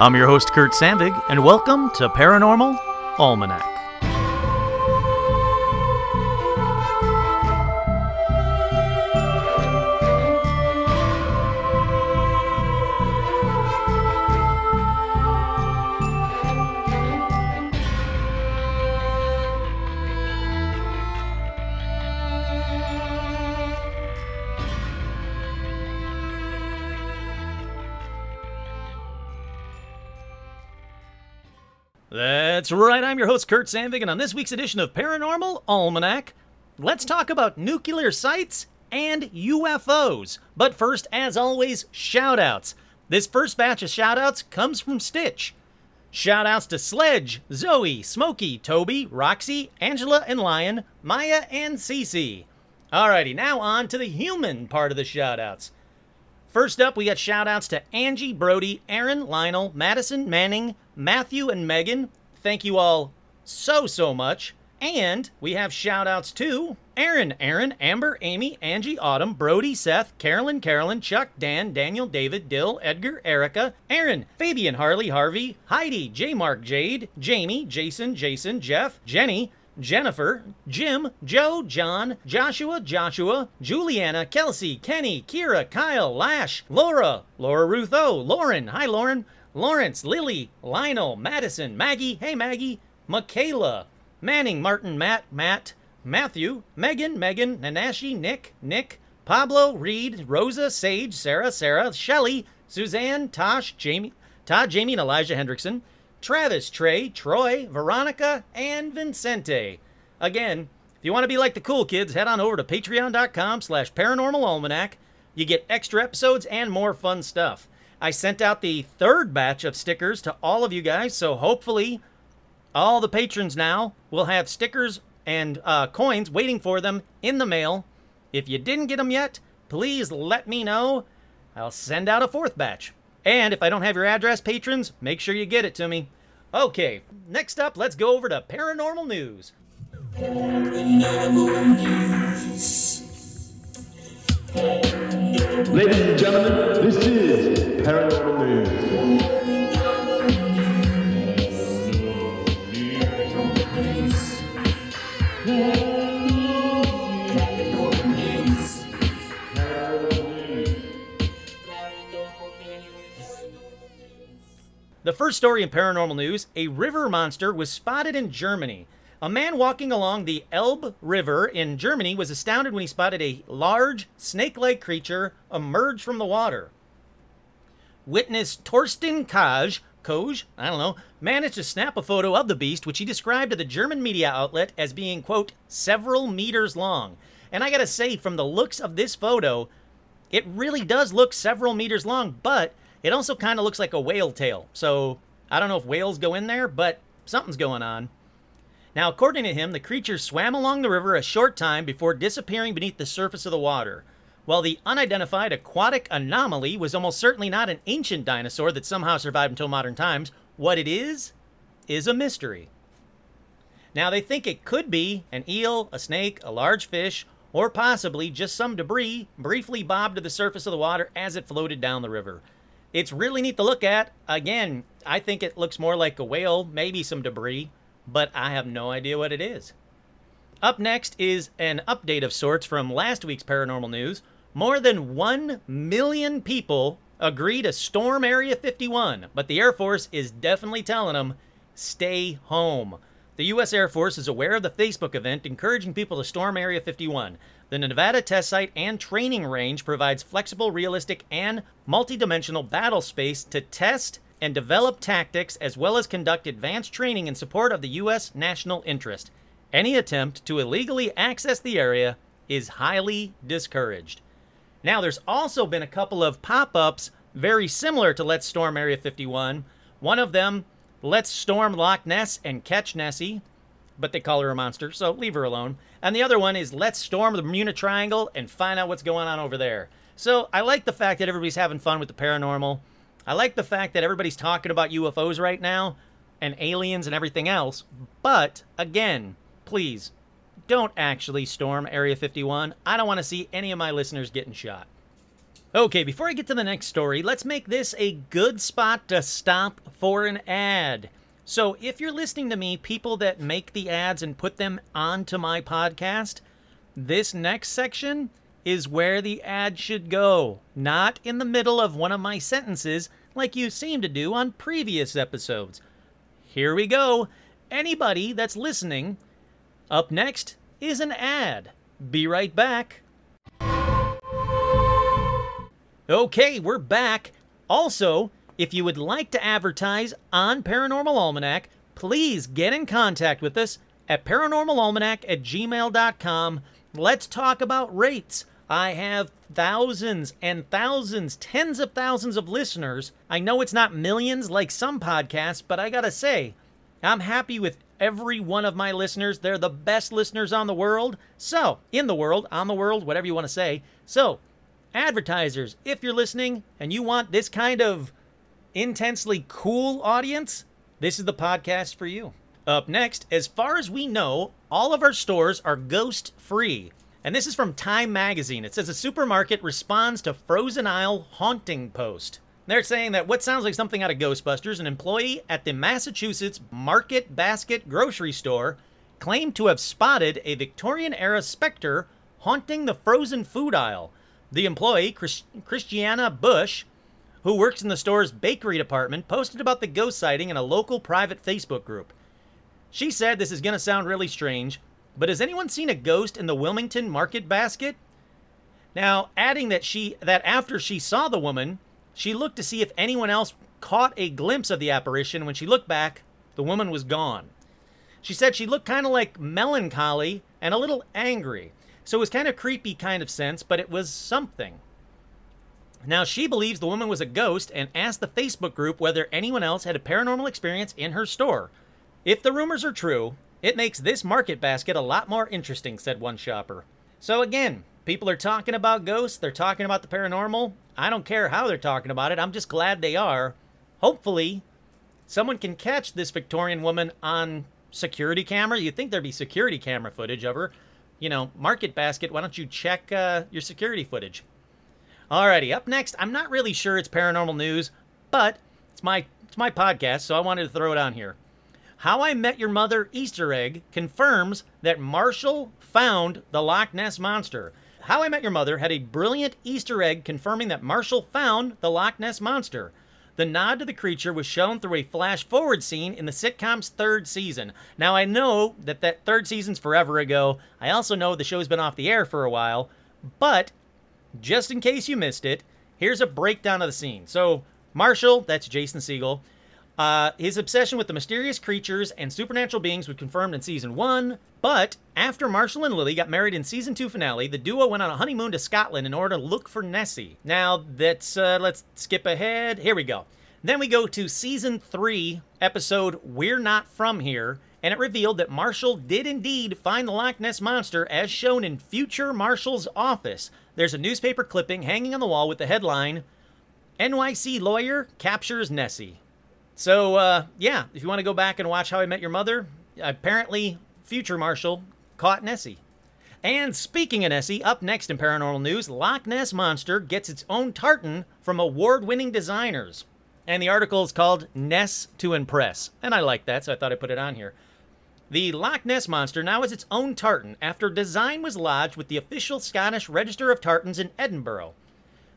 I'm your host, Kurt Sandvig, and welcome to Paranormal Almanac. That's right, I'm your host, Kurt Sandvig, and on this week's edition of Paranormal Almanac, let's talk about nuclear sites and UFOs. But first, as always, shoutouts. This first batch of shoutouts comes from Stitch. Shoutouts to Sledge, Zoe, Smokey, Toby, Roxy, Angela and Lion, Maya and Cece. Alrighty, now on to the human part of the shoutouts. First up, we got shoutouts to Angie, Brody, Aaron, Lionel, Madison, Manning, Matthew, and Megan. Thank you all so, so much. And we have shoutouts to Aaron, Aaron, Amber, Amy, Angie, Autumn, Brody, Seth, Carolyn, Carolyn, Chuck, Dan, Daniel, David, Dill, Edgar, Erica, Aaron, Fabian, Harley, Harvey, Heidi, J. Mark, Jade, Jamie, Jason, Jason, Jeff, Jenny, Jennifer, Jim, Joe, John, Joshua, Joshua, Juliana, Kelsey, Kenny, Kira, Kyle, Lash, Laura, Laura Ruth O, Lauren, hi Lauren, Lawrence, Lily, Lionel, Madison, Maggie, hey Maggie, Michaela, Manning, Martin, Matt, Matt, Matthew, Megan, Megan, Nanashi, Nick, Nick, Pablo, Reed, Rosa, Sage, Sarah, Sarah, Shelly, Suzanne, Tosh, Jamie, Todd, Jamie, and Elijah Hendrickson, Travis, Trey, Troy, Veronica, and Vincente. Again, if you want to be like the cool kids, head on over to patreon.com slash paranormalalmanac. You get extra episodes and more fun stuff. I sent out the third batch of stickers to all of you guys, so hopefully all the patrons now will have stickers and uh, coins waiting for them in the mail. If you didn't get them yet, please let me know. I'll send out a fourth batch. And if I don't have your address, patrons, make sure you get it to me. Okay, next up, let's go over to paranormal news. Ladies and gentlemen, this is Paranormal News. The first story in paranormal news a river monster was spotted in Germany. A man walking along the Elbe River in Germany was astounded when he spotted a large, snake like creature emerge from the water. Witness Torsten Kaj, Koj, I don't know, managed to snap a photo of the beast, which he described to the German media outlet as being, quote, several meters long. And I gotta say, from the looks of this photo, it really does look several meters long, but it also kind of looks like a whale tail. So I don't know if whales go in there, but something's going on. Now, according to him, the creature swam along the river a short time before disappearing beneath the surface of the water. While the unidentified aquatic anomaly was almost certainly not an ancient dinosaur that somehow survived until modern times, what it is, is a mystery. Now, they think it could be an eel, a snake, a large fish, or possibly just some debris briefly bobbed to the surface of the water as it floated down the river. It's really neat to look at. Again, I think it looks more like a whale, maybe some debris, but I have no idea what it is. Up next is an update of sorts from last week's paranormal news. More than 1 million people agree to storm Area 51, but the Air Force is definitely telling them stay home. The U.S. Air Force is aware of the Facebook event encouraging people to storm Area 51. The Nevada test site and training range provides flexible, realistic, and multidimensional battle space to test and develop tactics as well as conduct advanced training in support of the U.S. national interest. Any attempt to illegally access the area is highly discouraged. Now, there's also been a couple of pop ups very similar to Let's Storm Area 51. One of them, Let's Storm Loch Ness and Catch Nessie, but they call her a monster, so leave her alone. And the other one is Let's Storm the Bermuda Triangle and find out what's going on over there. So I like the fact that everybody's having fun with the paranormal. I like the fact that everybody's talking about UFOs right now and aliens and everything else. But again, please don't actually storm Area 51. I don't want to see any of my listeners getting shot. Okay, before I get to the next story, let's make this a good spot to stop for an ad. So, if you're listening to me, people that make the ads and put them onto my podcast, this next section is where the ad should go, not in the middle of one of my sentences like you seem to do on previous episodes. Here we go. Anybody that's listening, up next is an ad. Be right back. Okay, we're back. Also, if you would like to advertise on Paranormal Almanac, please get in contact with us at paranormalalmanac at gmail.com. Let's talk about rates. I have thousands and thousands, tens of thousands of listeners. I know it's not millions like some podcasts, but I gotta say, I'm happy with every one of my listeners. They're the best listeners on the world. So, in the world, on the world, whatever you want to say. So, advertisers, if you're listening and you want this kind of intensely cool audience, this is the podcast for you. Up next, as far as we know, all of our stores are ghost free. And this is from Time Magazine. It says a supermarket responds to Frozen Aisle haunting post. They're saying that what sounds like something out of Ghostbusters, an employee at the Massachusetts Market Basket grocery store claimed to have spotted a Victorian era specter haunting the frozen food aisle. The employee, Chris- Christiana Bush, who works in the store's bakery department, posted about the ghost sighting in a local private Facebook group. She said this is going to sound really strange, but has anyone seen a ghost in the Wilmington market basket? Now, adding that she that after she saw the woman, she looked to see if anyone else caught a glimpse of the apparition. When she looked back, the woman was gone. She said she looked kind of like melancholy and a little angry. So it was kind of creepy kind of sense, but it was something. Now, she believes the woman was a ghost and asked the Facebook group whether anyone else had a paranormal experience in her store. If the rumors are true, it makes this market basket a lot more interesting, said one shopper. So, again, people are talking about ghosts, they're talking about the paranormal. I don't care how they're talking about it, I'm just glad they are. Hopefully, someone can catch this Victorian woman on security camera. You'd think there'd be security camera footage of her. You know, Market Basket, why don't you check uh, your security footage? Alrighty, up next, I'm not really sure it's paranormal news, but it's my it's my podcast, so I wanted to throw it on here. How I Met Your Mother Easter egg confirms that Marshall found the Loch Ness monster. How I Met Your Mother had a brilliant Easter egg confirming that Marshall found the Loch Ness monster. The nod to the creature was shown through a flash forward scene in the sitcom's third season. Now, I know that that third season's forever ago. I also know the show's been off the air for a while, but just in case you missed it, here's a breakdown of the scene. So, Marshall, that's Jason Segel, uh, his obsession with the mysterious creatures and supernatural beings was confirmed in season one. But after Marshall and Lily got married in season two finale, the duo went on a honeymoon to Scotland in order to look for Nessie. Now, that's uh, let's skip ahead. Here we go. Then we go to season three, episode We're Not From Here, and it revealed that Marshall did indeed find the Loch Ness Monster as shown in future Marshall's office. There's a newspaper clipping hanging on the wall with the headline NYC Lawyer Captures Nessie. So, uh, yeah, if you want to go back and watch How I Met Your Mother, apparently future Marshall caught Nessie. And speaking of Nessie, up next in paranormal news, Loch Ness Monster gets its own tartan from award winning designers. And the article is called Ness to Impress. And I like that, so I thought I'd put it on here. The Loch Ness Monster now has its own tartan after design was lodged with the official Scottish Register of Tartans in Edinburgh.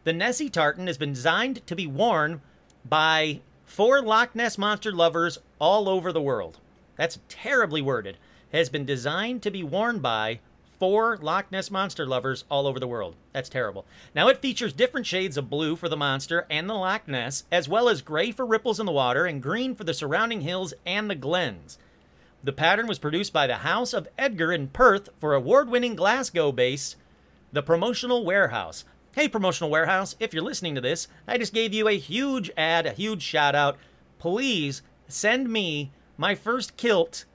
The Nessie tartan has been designed to be worn by four Loch Ness Monster lovers all over the world. That's terribly worded. Has been designed to be worn by four Loch Ness Monster lovers all over the world. That's terrible. Now it features different shades of blue for the monster and the Loch Ness, as well as gray for ripples in the water and green for the surrounding hills and the glens. The pattern was produced by the House of Edgar in Perth for award winning Glasgow base, The Promotional Warehouse. Hey, Promotional Warehouse, if you're listening to this, I just gave you a huge ad, a huge shout out. Please send me my first kilt,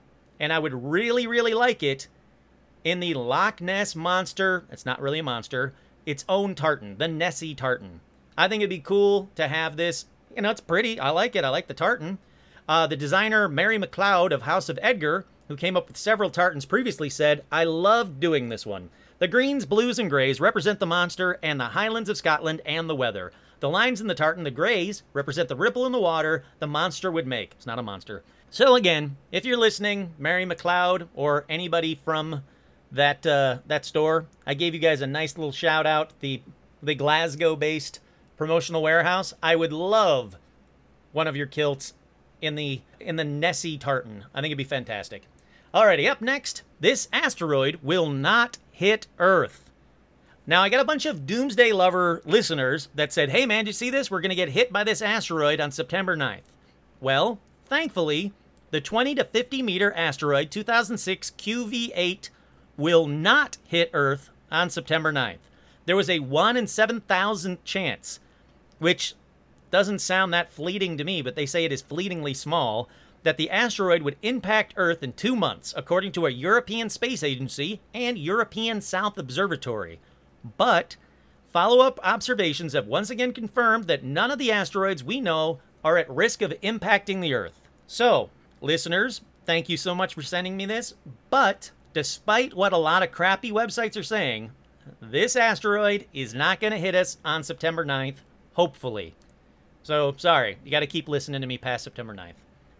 and I would really, really like it in the Loch Ness Monster. It's not really a monster, its own tartan, the Nessie tartan. I think it'd be cool to have this. You know, it's pretty. I like it. I like the tartan. Uh, the designer Mary McLeod of House of Edgar who came up with several tartans previously, said, I love doing this one. The greens, blues, and grays represent the monster and the highlands of Scotland and the weather. The lines in the tartan, the grays, represent the ripple in the water the monster would make. It's not a monster. So again, if you're listening, Mary McLeod or anybody from that uh, that store, I gave you guys a nice little shout out. The the Glasgow-based promotional warehouse. I would love one of your kilts in the in the Nessie tartan. I think it'd be fantastic. Alrighty, up next, this asteroid will not hit Earth. Now, I got a bunch of Doomsday Lover listeners that said, hey man, did you see this? We're going to get hit by this asteroid on September 9th. Well, thankfully, the 20 to 50 meter asteroid 2006 QV8 will not hit Earth on September 9th. There was a 1 in 7,000 chance, which doesn't sound that fleeting to me, but they say it is fleetingly small, that the asteroid would impact Earth in two months, according to a European Space Agency and European South Observatory. But follow up observations have once again confirmed that none of the asteroids we know are at risk of impacting the Earth. So, listeners, thank you so much for sending me this. But despite what a lot of crappy websites are saying, this asteroid is not going to hit us on September 9th, hopefully. So, sorry, you got to keep listening to me past September 9th.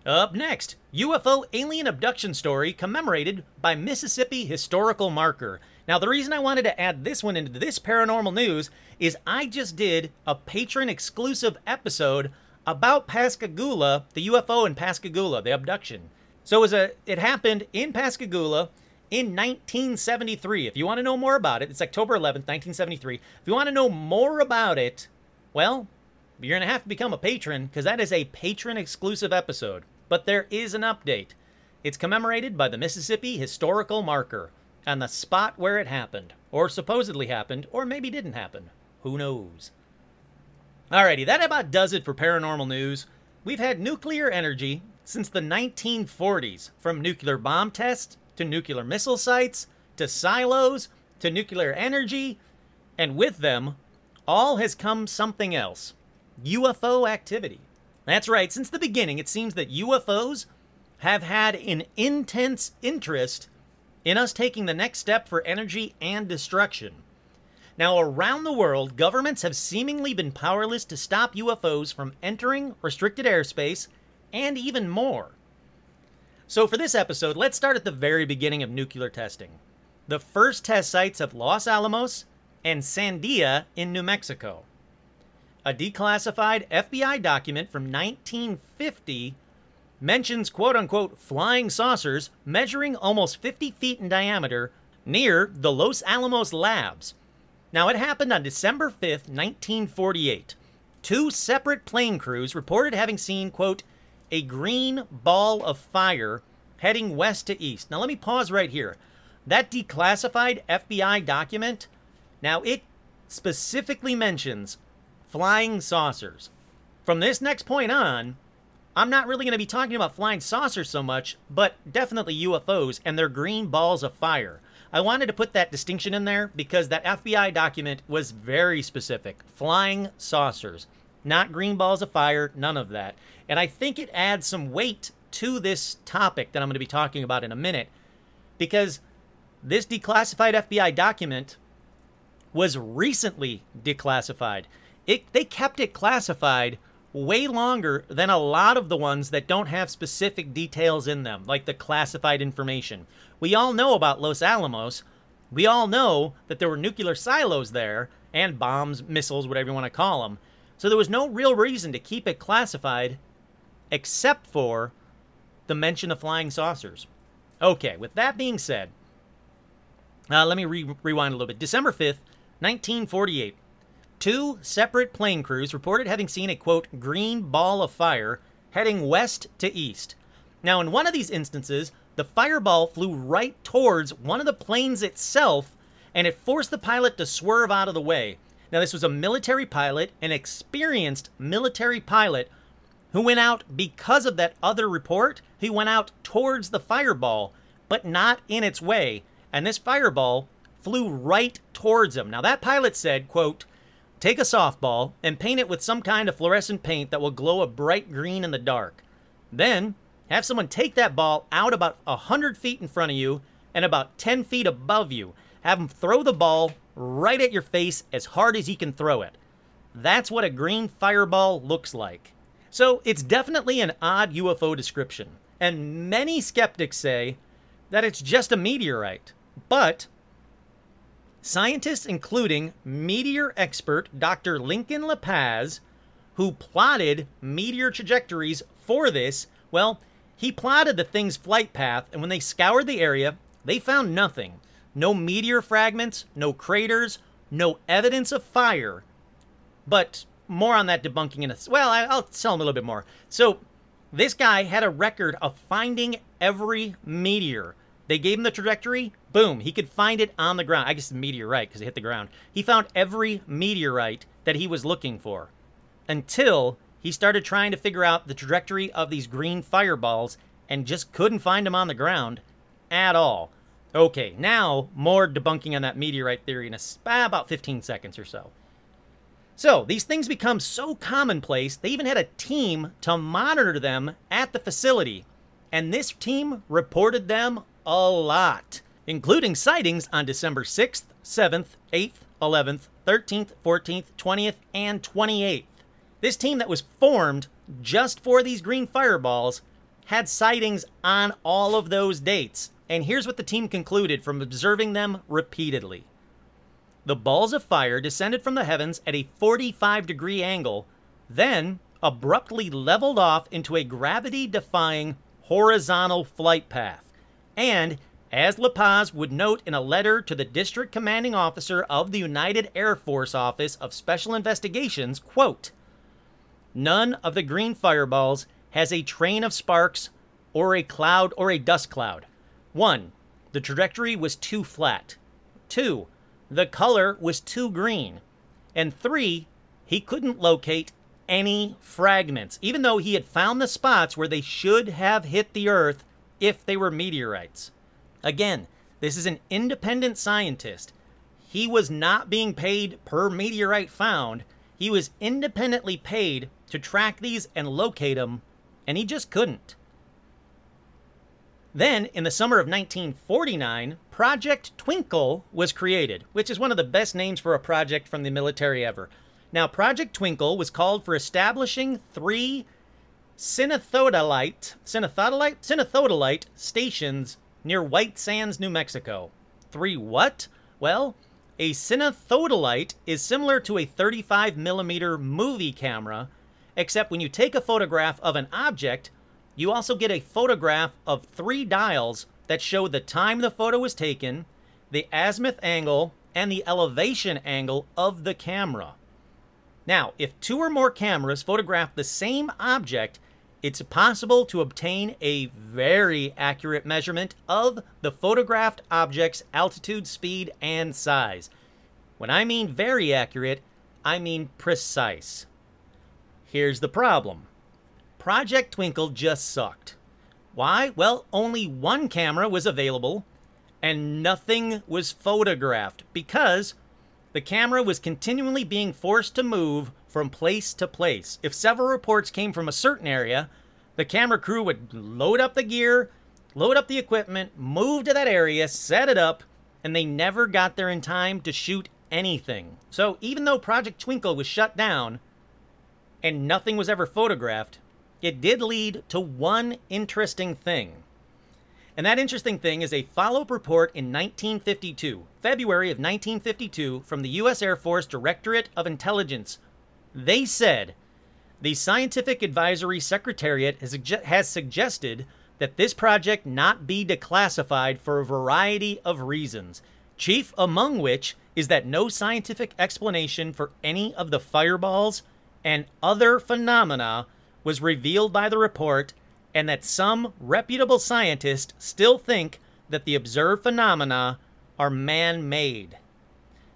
Up next, UFO alien abduction story commemorated by Mississippi Historical Marker. Now, the reason I wanted to add this one into this paranormal news is I just did a patron exclusive episode about Pascagoula, the UFO in Pascagoula, the abduction. So it was a it happened in Pascagoula in 1973. If you want to know more about it, it's October 11th, 1973. If you want to know more about it, well, you're going to have to become a patron because that is a patron exclusive episode. But there is an update. It's commemorated by the Mississippi Historical Marker and the spot where it happened, or supposedly happened, or maybe didn't happen. Who knows? Alrighty, that about does it for paranormal news. We've had nuclear energy since the 1940s, from nuclear bomb tests to nuclear missile sites to silos to nuclear energy, and with them, all has come something else UFO activity. That's right, since the beginning, it seems that UFOs have had an intense interest in us taking the next step for energy and destruction. Now, around the world, governments have seemingly been powerless to stop UFOs from entering restricted airspace and even more. So, for this episode, let's start at the very beginning of nuclear testing. The first test sites of Los Alamos and Sandia in New Mexico. A declassified FBI document from 1950 mentions quote unquote flying saucers measuring almost 50 feet in diameter near the Los Alamos labs. Now, it happened on December 5th, 1948. Two separate plane crews reported having seen, quote, a green ball of fire heading west to east. Now, let me pause right here. That declassified FBI document, now it specifically mentions flying saucers. From this next point on, I'm not really going to be talking about flying saucers so much, but definitely UFOs and their green balls of fire. I wanted to put that distinction in there because that FBI document was very specific. Flying saucers, not green balls of fire, none of that. And I think it adds some weight to this topic that I'm going to be talking about in a minute because this declassified FBI document was recently declassified. It, they kept it classified way longer than a lot of the ones that don't have specific details in them, like the classified information. We all know about Los Alamos. We all know that there were nuclear silos there and bombs, missiles, whatever you want to call them. So there was no real reason to keep it classified except for the mention of flying saucers. Okay, with that being said, uh, let me re- rewind a little bit. December 5th, 1948. Two separate plane crews reported having seen a quote, green ball of fire heading west to east. Now, in one of these instances, the fireball flew right towards one of the planes itself and it forced the pilot to swerve out of the way. Now, this was a military pilot, an experienced military pilot who went out because of that other report. He went out towards the fireball, but not in its way. And this fireball flew right towards him. Now, that pilot said, quote, Take a softball and paint it with some kind of fluorescent paint that will glow a bright green in the dark. Then, Have someone take that ball out about 100 feet in front of you and about 10 feet above you. Have them throw the ball right at your face as hard as he can throw it. That's what a green fireball looks like. So it's definitely an odd UFO description. And many skeptics say that it's just a meteorite. But scientists, including meteor expert Dr. Lincoln LaPaz, who plotted meteor trajectories for this, well, he plotted the thing's flight path, and when they scoured the area, they found nothing. No meteor fragments, no craters, no evidence of fire. But more on that debunking in a well, I, will tell him a little bit more. So, this guy had a record of finding every meteor. They gave him the trajectory, boom, he could find it on the ground. I guess the meteorite because it hit the ground. He found every meteorite that he was looking for until he started trying to figure out the trajectory of these green fireballs and just couldn't find them on the ground at all. Okay, now more debunking on that meteorite theory in a, ah, about 15 seconds or so. So, these things become so commonplace, they even had a team to monitor them at the facility. And this team reported them a lot, including sightings on December 6th, 7th, 8th, 11th, 13th, 14th, 20th, and 28th. This team that was formed just for these green fireballs had sightings on all of those dates. And here's what the team concluded from observing them repeatedly. The balls of fire descended from the heavens at a 45 degree angle, then abruptly leveled off into a gravity defying horizontal flight path. And, as La Paz would note in a letter to the district commanding officer of the United Air Force Office of Special Investigations, quote, None of the green fireballs has a train of sparks or a cloud or a dust cloud. 1. The trajectory was too flat. 2 the color was too green. And three, he couldn't locate any fragments, even though he had found the spots where they should have hit the Earth if they were meteorites. Again, this is an independent scientist. He was not being paid per meteorite found. He was independently paid to track these and locate them, and he just couldn't. Then, in the summer of 1949, Project Twinkle was created, which is one of the best names for a project from the military ever. Now, Project Twinkle was called for establishing three cinetheodolite, cinetheodolite, cinetheodolite stations near White Sands, New Mexico. Three what? Well, a cinetheodolite is similar to a 35 millimeter movie camera, except when you take a photograph of an object, you also get a photograph of three dials that show the time the photo was taken, the azimuth angle, and the elevation angle of the camera. Now, if two or more cameras photograph the same object, it's possible to obtain a very accurate measurement of the photographed object's altitude, speed, and size. When I mean very accurate, I mean precise. Here's the problem Project Twinkle just sucked. Why? Well, only one camera was available and nothing was photographed because the camera was continually being forced to move from place to place. If several reports came from a certain area, the camera crew would load up the gear, load up the equipment, move to that area, set it up, and they never got there in time to shoot anything. So even though Project Twinkle was shut down and nothing was ever photographed, it did lead to one interesting thing. And that interesting thing is a follow up report in 1952, February of 1952, from the U.S. Air Force Directorate of Intelligence. They said the Scientific Advisory Secretariat has, suggested that this project not be declassified for a variety of reasons, chief among which is that no scientific explanation for any of the fireballs and other phenomena was revealed by the report, and that some reputable scientists still think that the observed phenomena are man made.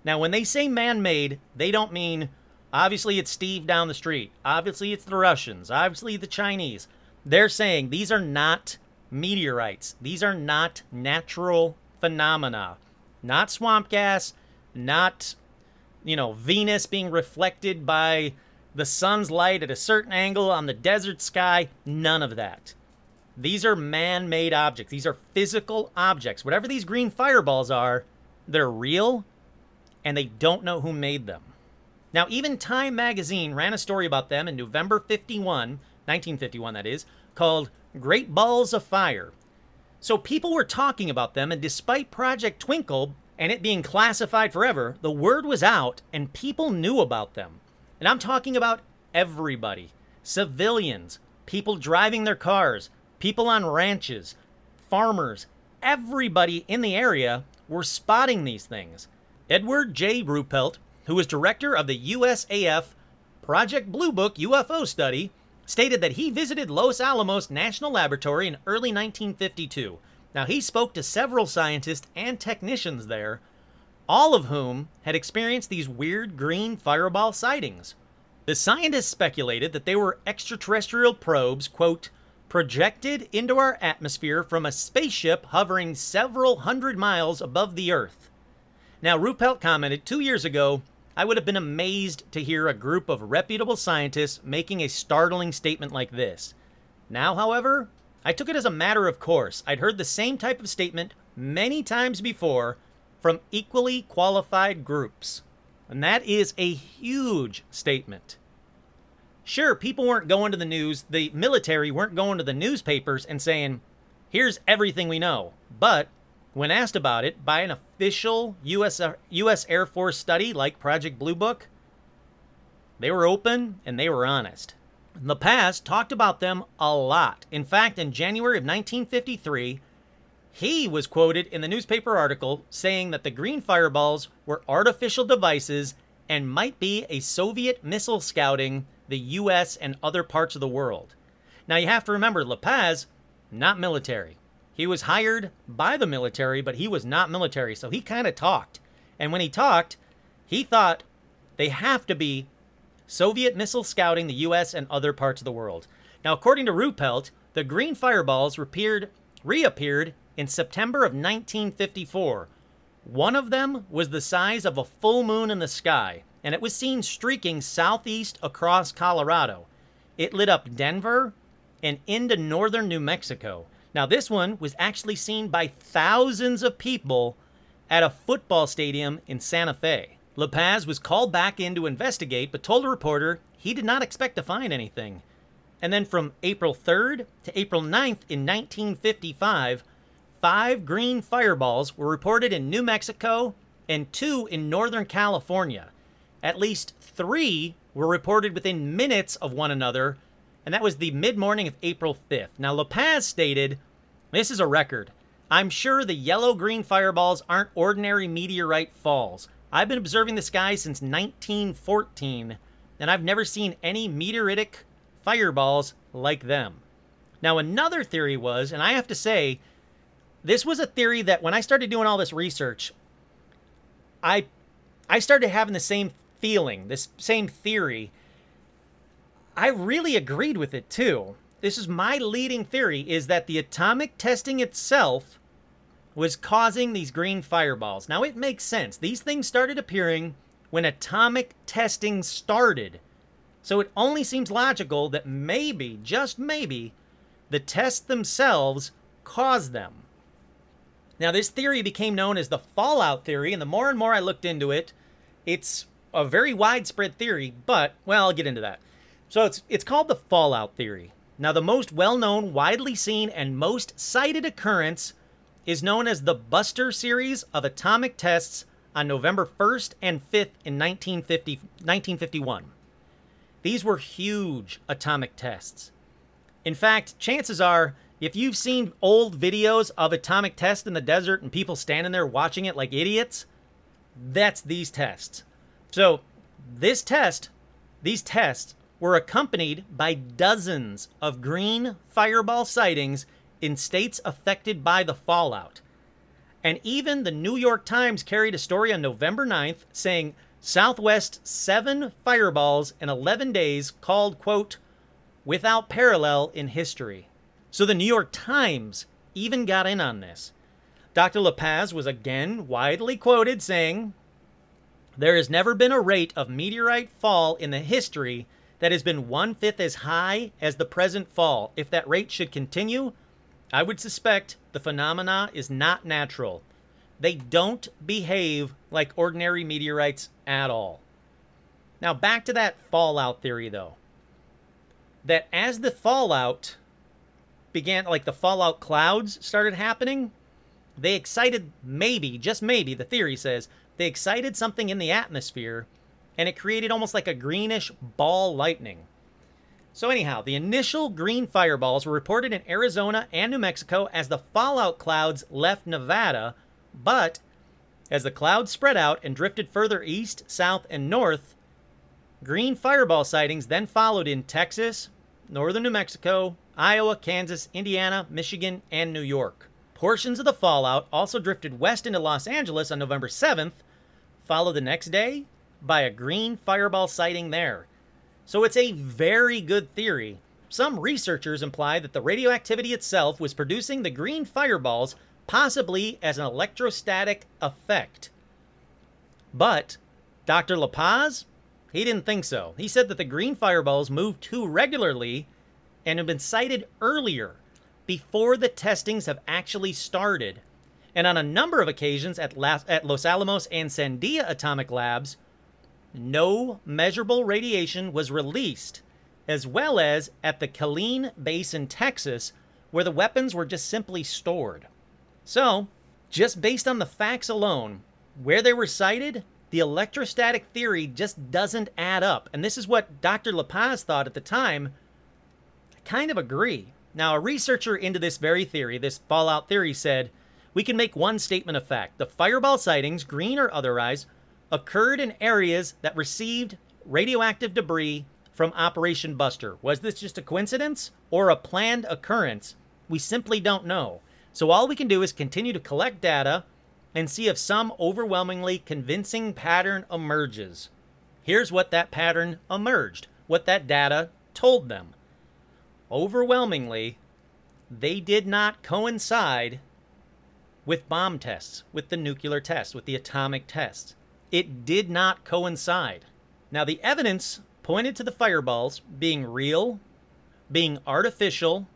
Now, when they say man made, they don't mean obviously it's Steve down the street, obviously it's the Russians, obviously the Chinese. They're saying these are not meteorites, these are not natural phenomena, not swamp gas, not, you know, Venus being reflected by the sun's light at a certain angle on the desert sky, none of that. These are man made objects, these are physical objects. Whatever these green fireballs are, they're real and they don't know who made them. Now, even Time magazine ran a story about them in November 51, 1951, that is, called Great Balls of Fire. So people were talking about them, and despite Project Twinkle and it being classified forever, the word was out and people knew about them. And I'm talking about everybody civilians, people driving their cars, people on ranches, farmers, everybody in the area were spotting these things. Edward J. Ruppelt, who was director of the USAF Project Blue Book UFO study, stated that he visited Los Alamos National Laboratory in early 1952. Now, he spoke to several scientists and technicians there, all of whom had experienced these weird green fireball sightings. The scientists speculated that they were extraterrestrial probes, quote, projected into our atmosphere from a spaceship hovering several hundred miles above the Earth. Now, Ruppelt commented two years ago, I would have been amazed to hear a group of reputable scientists making a startling statement like this. Now, however, I took it as a matter of course. I'd heard the same type of statement many times before from equally qualified groups. And that is a huge statement. Sure, people weren't going to the news, the military weren't going to the newspapers and saying, here's everything we know. But when asked about it by an official US, US uh, Air Force study like Project Blue Book, they were open and they were honest. La Paz talked about them a lot. In fact, in January of 1953, he was quoted in the newspaper article saying that the green fireballs were artificial devices and might be a Soviet missile scouting the US and other parts of the world. Now you have to remember La Paz, not military. He was hired by the military, but he was not military, so he kind of talked. And when he talked, he thought they have to be Soviet missile scouting the US and other parts of the world. Now, according to Ruppelt, the green fireballs reappeared, reappeared in September of 1954. One of them was the size of a full moon in the sky, and it was seen streaking southeast across Colorado. It lit up Denver and into northern New Mexico. Now, this one was actually seen by thousands of people at a football stadium in Santa Fe. La Paz was called back in to investigate, but told a reporter he did not expect to find anything. And then from April 3rd to April 9th in 1955, five green fireballs were reported in New Mexico and two in Northern California. At least three were reported within minutes of one another, and that was the mid morning of April 5th. Now, La Paz stated, This is a record. I'm sure the yellow green fireballs aren't ordinary meteorite falls. I've been observing the sky since 1914, and I've never seen any meteoritic fireballs like them. Now, another theory was, and I have to say, this was a theory that when I started doing all this research, I I started having the same feeling, this same theory. I really agreed with it too. This is my leading theory is that the atomic testing itself was causing these green fireballs. Now, it makes sense. These things started appearing when atomic testing started. So it only seems logical that maybe, just maybe, the tests themselves caused them. Now, this theory became known as the fallout theory, and the more and more I looked into it, it's a very widespread theory, but, well, I'll get into that. So it's, it's called the fallout theory. Now, the most well known, widely seen, and most cited occurrence is known as the Buster series of atomic tests on November 1st and 5th in 1950, 1951. These were huge atomic tests. In fact, chances are, if you've seen old videos of atomic tests in the desert and people standing there watching it like idiots, that's these tests. So, this test, these tests were accompanied by dozens of green fireball sightings in states affected by the fallout. And even the New York Times carried a story on November 9th saying Southwest seven fireballs in 11 days called, quote, without parallel in history. So the New York Times even got in on this. Dr. La Paz was again widely quoted saying, There has never been a rate of meteorite fall in the history that has been one fifth as high as the present fall. If that rate should continue, I would suspect the phenomena is not natural. They don't behave like ordinary meteorites at all. Now, back to that fallout theory, though. That as the fallout began, like the fallout clouds started happening, they excited, maybe, just maybe, the theory says, they excited something in the atmosphere and it created almost like a greenish ball lightning. So, anyhow, the initial green fireballs were reported in Arizona and New Mexico as the fallout clouds left Nevada, but as the clouds spread out and drifted further east, south, and north, green fireball sightings then followed in Texas, northern New Mexico, Iowa, Kansas, Indiana, Michigan, and New York. Portions of the fallout also drifted west into Los Angeles on November 7th, followed the next day by a green fireball sighting there. So it's a very good theory. Some researchers imply that the radioactivity itself was producing the green fireballs, possibly as an electrostatic effect. But Dr. La Paz, he didn't think so. He said that the green fireballs moved too regularly and had been sighted earlier, before the testings have actually started. And on a number of occasions at, at Los Alamos and Sandia Atomic Labs, no measurable radiation was released, as well as at the Killeen base in Texas, where the weapons were just simply stored. So, just based on the facts alone, where they were sited, the electrostatic theory just doesn't add up. And this is what Dr. La Paz thought at the time. I kind of agree. Now, a researcher into this very theory, this fallout theory, said we can make one statement of fact. The fireball sightings, green or otherwise, occurred in areas that received radioactive debris from Operation Buster. Was this just a coincidence or a planned occurrence? We simply don't know. So all we can do is continue to collect data and see if some overwhelmingly convincing pattern emerges. Here's what that pattern emerged, what that data told them. Overwhelmingly, they did not coincide with bomb tests, with the nuclear tests, with the atomic tests it did not coincide. Now, the evidence pointed to the fireballs being real, being artificial,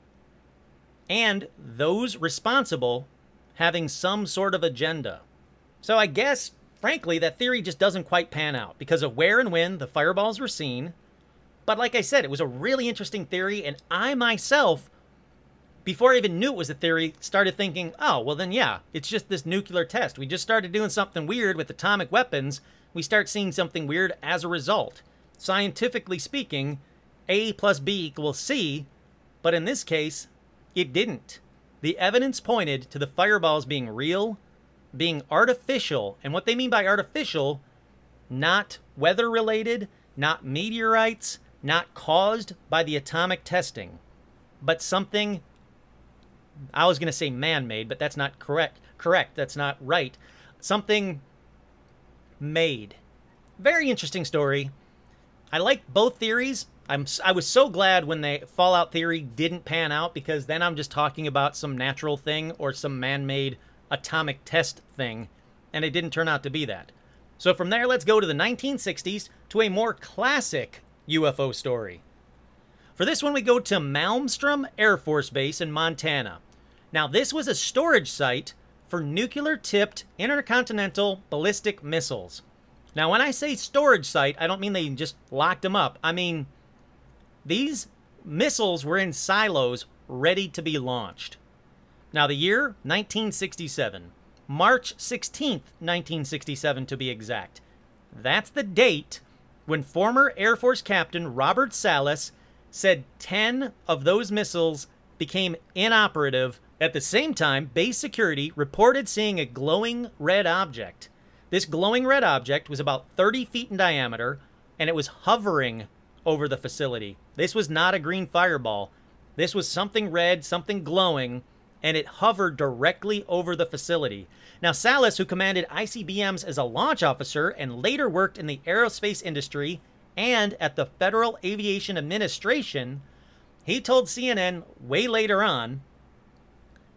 and those responsible having some sort of agenda. So I guess, frankly, that theory just doesn't quite pan out because of where and when the fireballs were seen. But like I said, it was a really interesting theory, and I myself before I even knew it was a theory, started thinking, oh, well, then yeah, it's just this nuclear test. We just started doing something weird with atomic weapons. We start seeing something weird as a result. Scientifically speaking, A plus B equals C, but in this case, it didn't. The evidence pointed to the fireballs being real, being artificial, and what they mean by artificial, not weather related, not meteorites, not caused by the atomic testing, but something I was going to say man-made, but that's not correct. Correct. That's not right. Something made. Very interesting story. I like both theories. I'm I was so glad when the Fallout theory didn't pan out because then I'm just talking about some natural thing or some man-made atomic test thing and it didn't turn out to be that. So from there let's go to the 1960s to a more classic UFO story. For this one we go to Malmstrom Air Force Base in Montana. Now, this was a storage site for nuclear tipped intercontinental ballistic missiles. Now, when I say storage site, I don't mean they just locked them up. I mean, these missiles were in silos ready to be launched. Now, the year 1967, March 16th, 1967 to be exact. That's the date when former Air Force Captain Robert Salas said 10 of those missiles became inoperative at the same time, base security reported seeing a glowing red object. This glowing red object was about 30 feet in diameter and it was hovering over the facility. This was not a green fireball. This was something red, something glowing, and it hovered directly over the facility. Now, Salas, who commanded ICBMs as a launch officer and later worked in the aerospace industry and at the Federal Aviation Administration, he told CNN way later on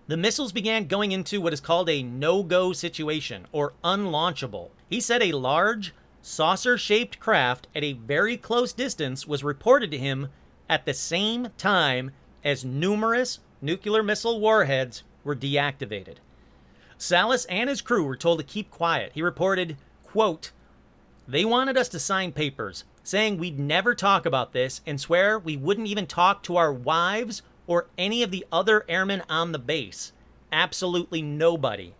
the missiles began going into what is called a no go situation or unlaunchable. He said a large, saucer shaped craft at a very close distance was reported to him at the same time as numerous nuclear missile warheads were deactivated. Salas and his crew were told to keep quiet. He reported, quote, They wanted us to sign papers saying we'd never talk about this and swear we wouldn't even talk to our wives or any of the other airmen on the base. Absolutely nobody.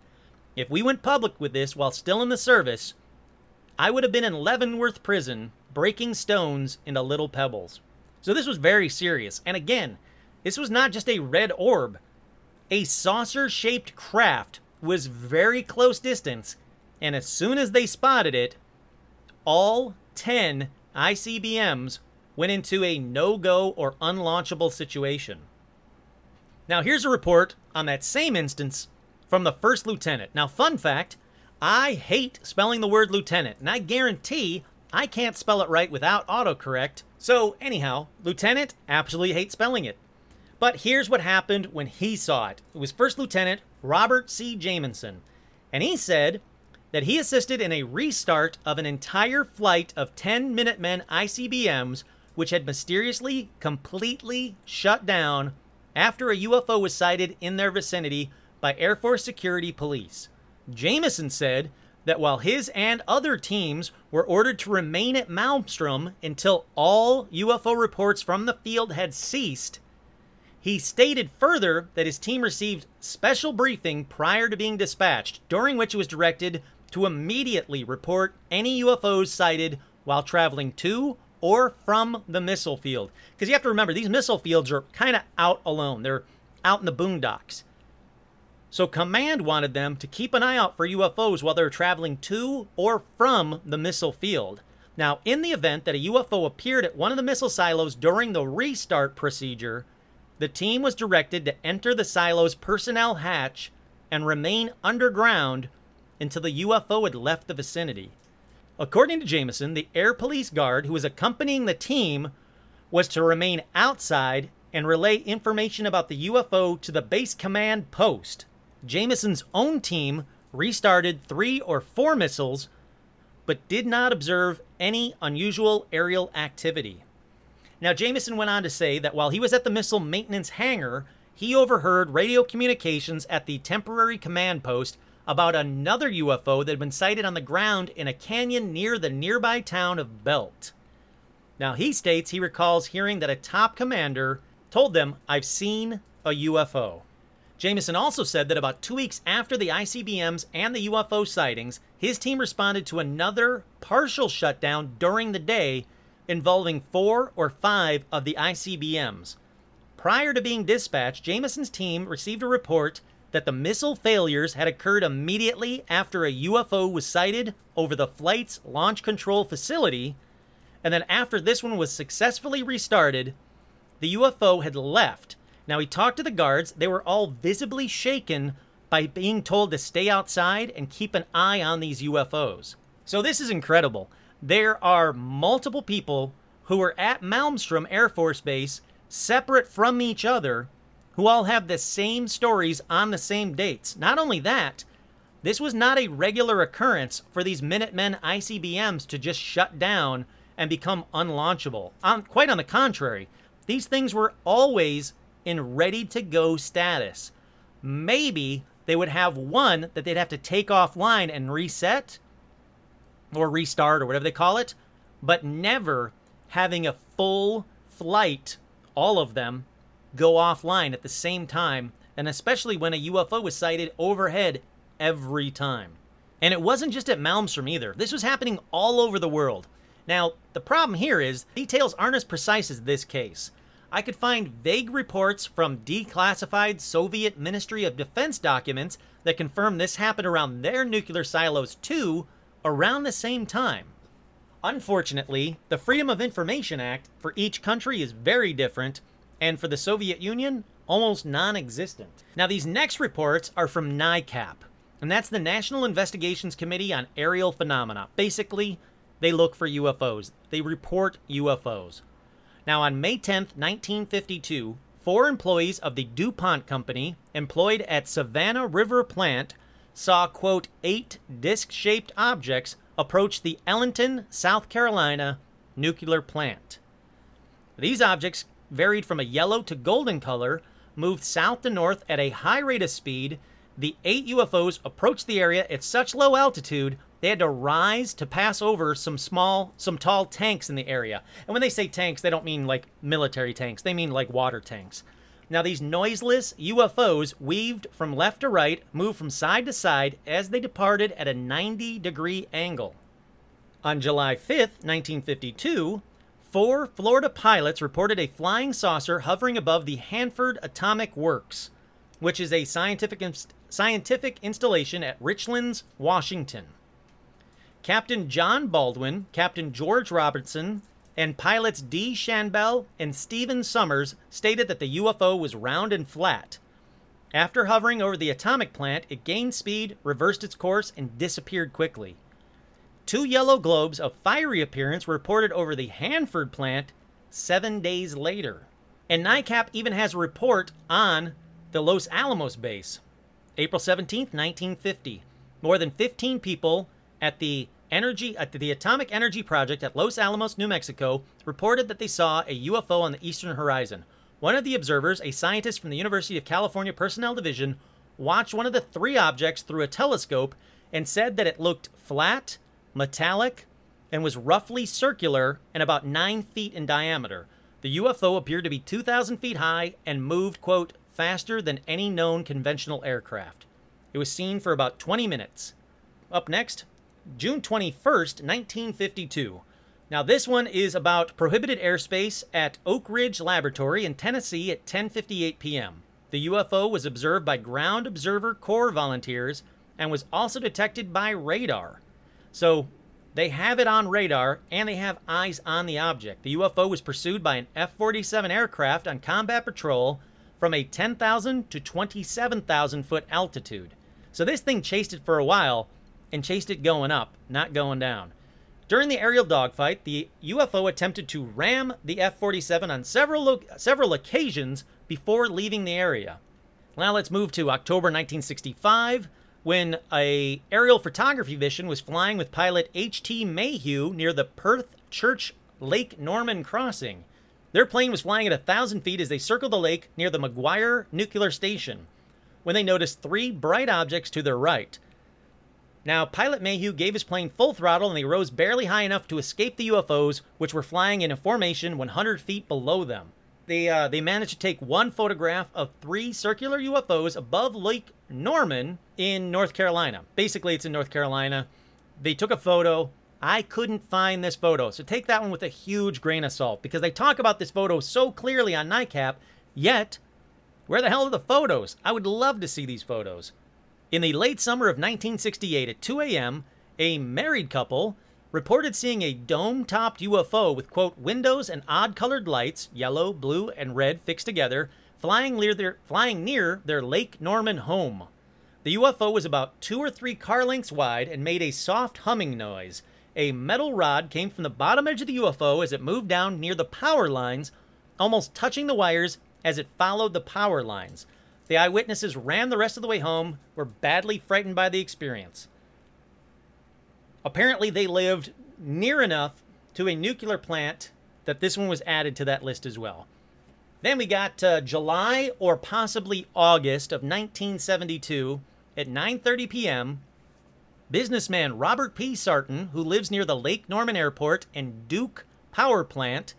If we went public with this while still in the service, I would have been in Leavenworth prison breaking stones into little pebbles. So this was very serious. And again, this was not just a red orb. A saucer shaped craft was very close distance, and as soon as they spotted it, all 10 ICBMs went into a no go or unlaunchable situation. Now, here's a report on that same instance from the first lieutenant. Now, fun fact I hate spelling the word lieutenant, and I guarantee I can't spell it right without autocorrect. So, anyhow, lieutenant absolutely hates spelling it. But here's what happened when he saw it. It was First Lieutenant Robert C. Jamison, and he said that he assisted in a restart of an entire flight of 10 Minutemen ICBMs, which had mysteriously completely shut down after a UFO was sighted in their vicinity by Air Force Security Police. Jamison said that while his and other teams were ordered to remain at Malmstrom until all UFO reports from the field had ceased, he stated further that his team received special briefing prior to being dispatched, during which it was directed to immediately report any UFOs sighted while traveling to or from the missile field. Because you have to remember, these missile fields are kind of out alone, they're out in the boondocks. So, command wanted them to keep an eye out for UFOs while they're traveling to or from the missile field. Now, in the event that a UFO appeared at one of the missile silos during the restart procedure, the team was directed to enter the silo's personnel hatch and remain underground until the UFO had left the vicinity. According to Jamison, the Air Police Guard who was accompanying the team was to remain outside and relay information about the UFO to the base command post. Jamison's own team restarted three or four missiles, but did not observe any unusual aerial activity. Now, Jamison went on to say that while he was at the missile maintenance hangar, he overheard radio communications at the temporary command post about another UFO that had been sighted on the ground in a canyon near the nearby town of Belt. Now, he states he recalls hearing that a top commander told them, I've seen a UFO. Jamison also said that about two weeks after the ICBMs and the UFO sightings, his team responded to another partial shutdown during the day involving four or five of the ICBMs. Prior to being dispatched, Jamison's team received a report that the missile failures had occurred immediately after a UFO was sighted over the flight's launch control facility, and then after this one was successfully restarted, the UFO had left. Now, he talked to the guards. They were all visibly shaken by being told to stay outside and keep an eye on these UFOs. So, this is incredible there are multiple people who were at Malmstrom Air Force Base, separate from each other, who all have the same stories on the same dates. Not only that, this was not a regular occurrence for these Minutemen ICBMs to just shut down and become unlaunchable. Quite on the contrary, these things were always in ready to go status. Maybe they would have one that they'd have to take offline and reset, or restart or whatever they call it, but never having a full flight, all of them, go offline at the same time, and especially when a UFO was sighted overhead every time. And it wasn't just at Malmstrom either. This was happening all over the world. Now, the problem here is details aren't as precise as this case. I could find vague reports from declassified Soviet Ministry of Defense documents that confirm this happened around their nuclear silos too, around the same time. Unfortunately, the Freedom of Information Act for each country is very different, and for the Soviet Union, almost non existent. Now, these next reports are from NICAP, and that's the National Investigations Committee on Aerial Phenomena. Basically, they look for UFOs, they report UFOs. Now, on May 10th, 1952, four employees of the DuPont Company employed at Savannah River Plant saw, quote, eight disc shaped objects approach the Ellenton, South Carolina nuclear plant. These objects varied from a yellow to golden color, moved south to north at a high rate of speed. The eight UFOs approached the area at such low altitude they had to rise to pass over some small, some tall tanks in the area. And when they say tanks, they don't mean like military tanks, they mean like water tanks. Now, these noiseless UFOs weaved from left to right, moved from side to side as they departed at a 90 degree angle. On July 5th, 1952, four Florida pilots reported a flying saucer hovering above the Hanford Atomic Works, which is a scientific, scientific installation at Richlands, Washington. Captain John Baldwin, Captain George Robertson, and pilots D. Shanbell and Stephen Summers stated that the UFO was round and flat. After hovering over the atomic plant, it gained speed, reversed its course, and disappeared quickly. Two yellow globes of fiery appearance were reported over the Hanford plant seven days later. And NICAP even has a report on the Los Alamos base. April 17, 1950. More than 15 people at the energy at the Atomic Energy Project at Los Alamos, New Mexico, reported that they saw a UFO on the eastern horizon. One of the observers, a scientist from the University of California Personnel Division, watched one of the three objects through a telescope and said that it looked flat metallic, and was roughly circular and about 9 feet in diameter. The UFO appeared to be 2,000 feet high and moved, quote, faster than any known conventional aircraft. It was seen for about 20 minutes. Up next, June 21st, 1952. Now this one is about prohibited airspace at Oak Ridge Laboratory in Tennessee at 10:58 p.m. The UFO was observed by Ground Observer Corps volunteers and was also detected by radar. So they have it on radar and they have eyes on the object. The UFO was pursued by an F 47 aircraft on combat patrol from a 10,000 to 27,000 foot altitude. So this thing chased it for a while and chased it going up, not going down. During the aerial dogfight, the UFO attempted to ram the F 47 on several, lo- several occasions before leaving the area. Now let's move to October 1965 when a aerial photography mission was flying with pilot H.T. Mayhew near the Perth Church Lake Norman crossing. Their plane was flying at thousand feet as they circled the lake near the McGuire Nuclear Station when they noticed three bright objects to their right. Now, pilot Mayhew gave his plane full throttle and they rose barely high enough to escape the UFOs, which were flying in a formation 100 feet below them. They, uh, they managed to take one photograph of three circular UFOs above Lake Norman in North Carolina. Basically, it's in North Carolina. They took a photo. I couldn't find this photo. So take that one with a huge grain of salt because they talk about this photo so clearly on NICAP, yet, where the hell are the photos? I would love to see these photos. In the late summer of 1968 at 2 a.m., a married couple reported seeing a dome topped UFO with, quote, windows and odd colored lights, yellow, blue, and red fixed together, flying near their, flying near their Lake Norman home. The UFO was about two or three car lengths wide and made a soft humming noise. A metal rod came from the bottom edge of the UFO as it moved down near the power lines, almost touching the wires as it followed the power lines. The eyewitnesses ran the rest of the way home, were badly frightened by the experience. Apparently, they lived near enough to a nuclear plant that this one was added to that list as well. Then we got uh, July or possibly August of 1972 at 9:30 p.m. Businessman Robert P. Sarton, who lives near the Lake Norman Airport and Duke Power Plant,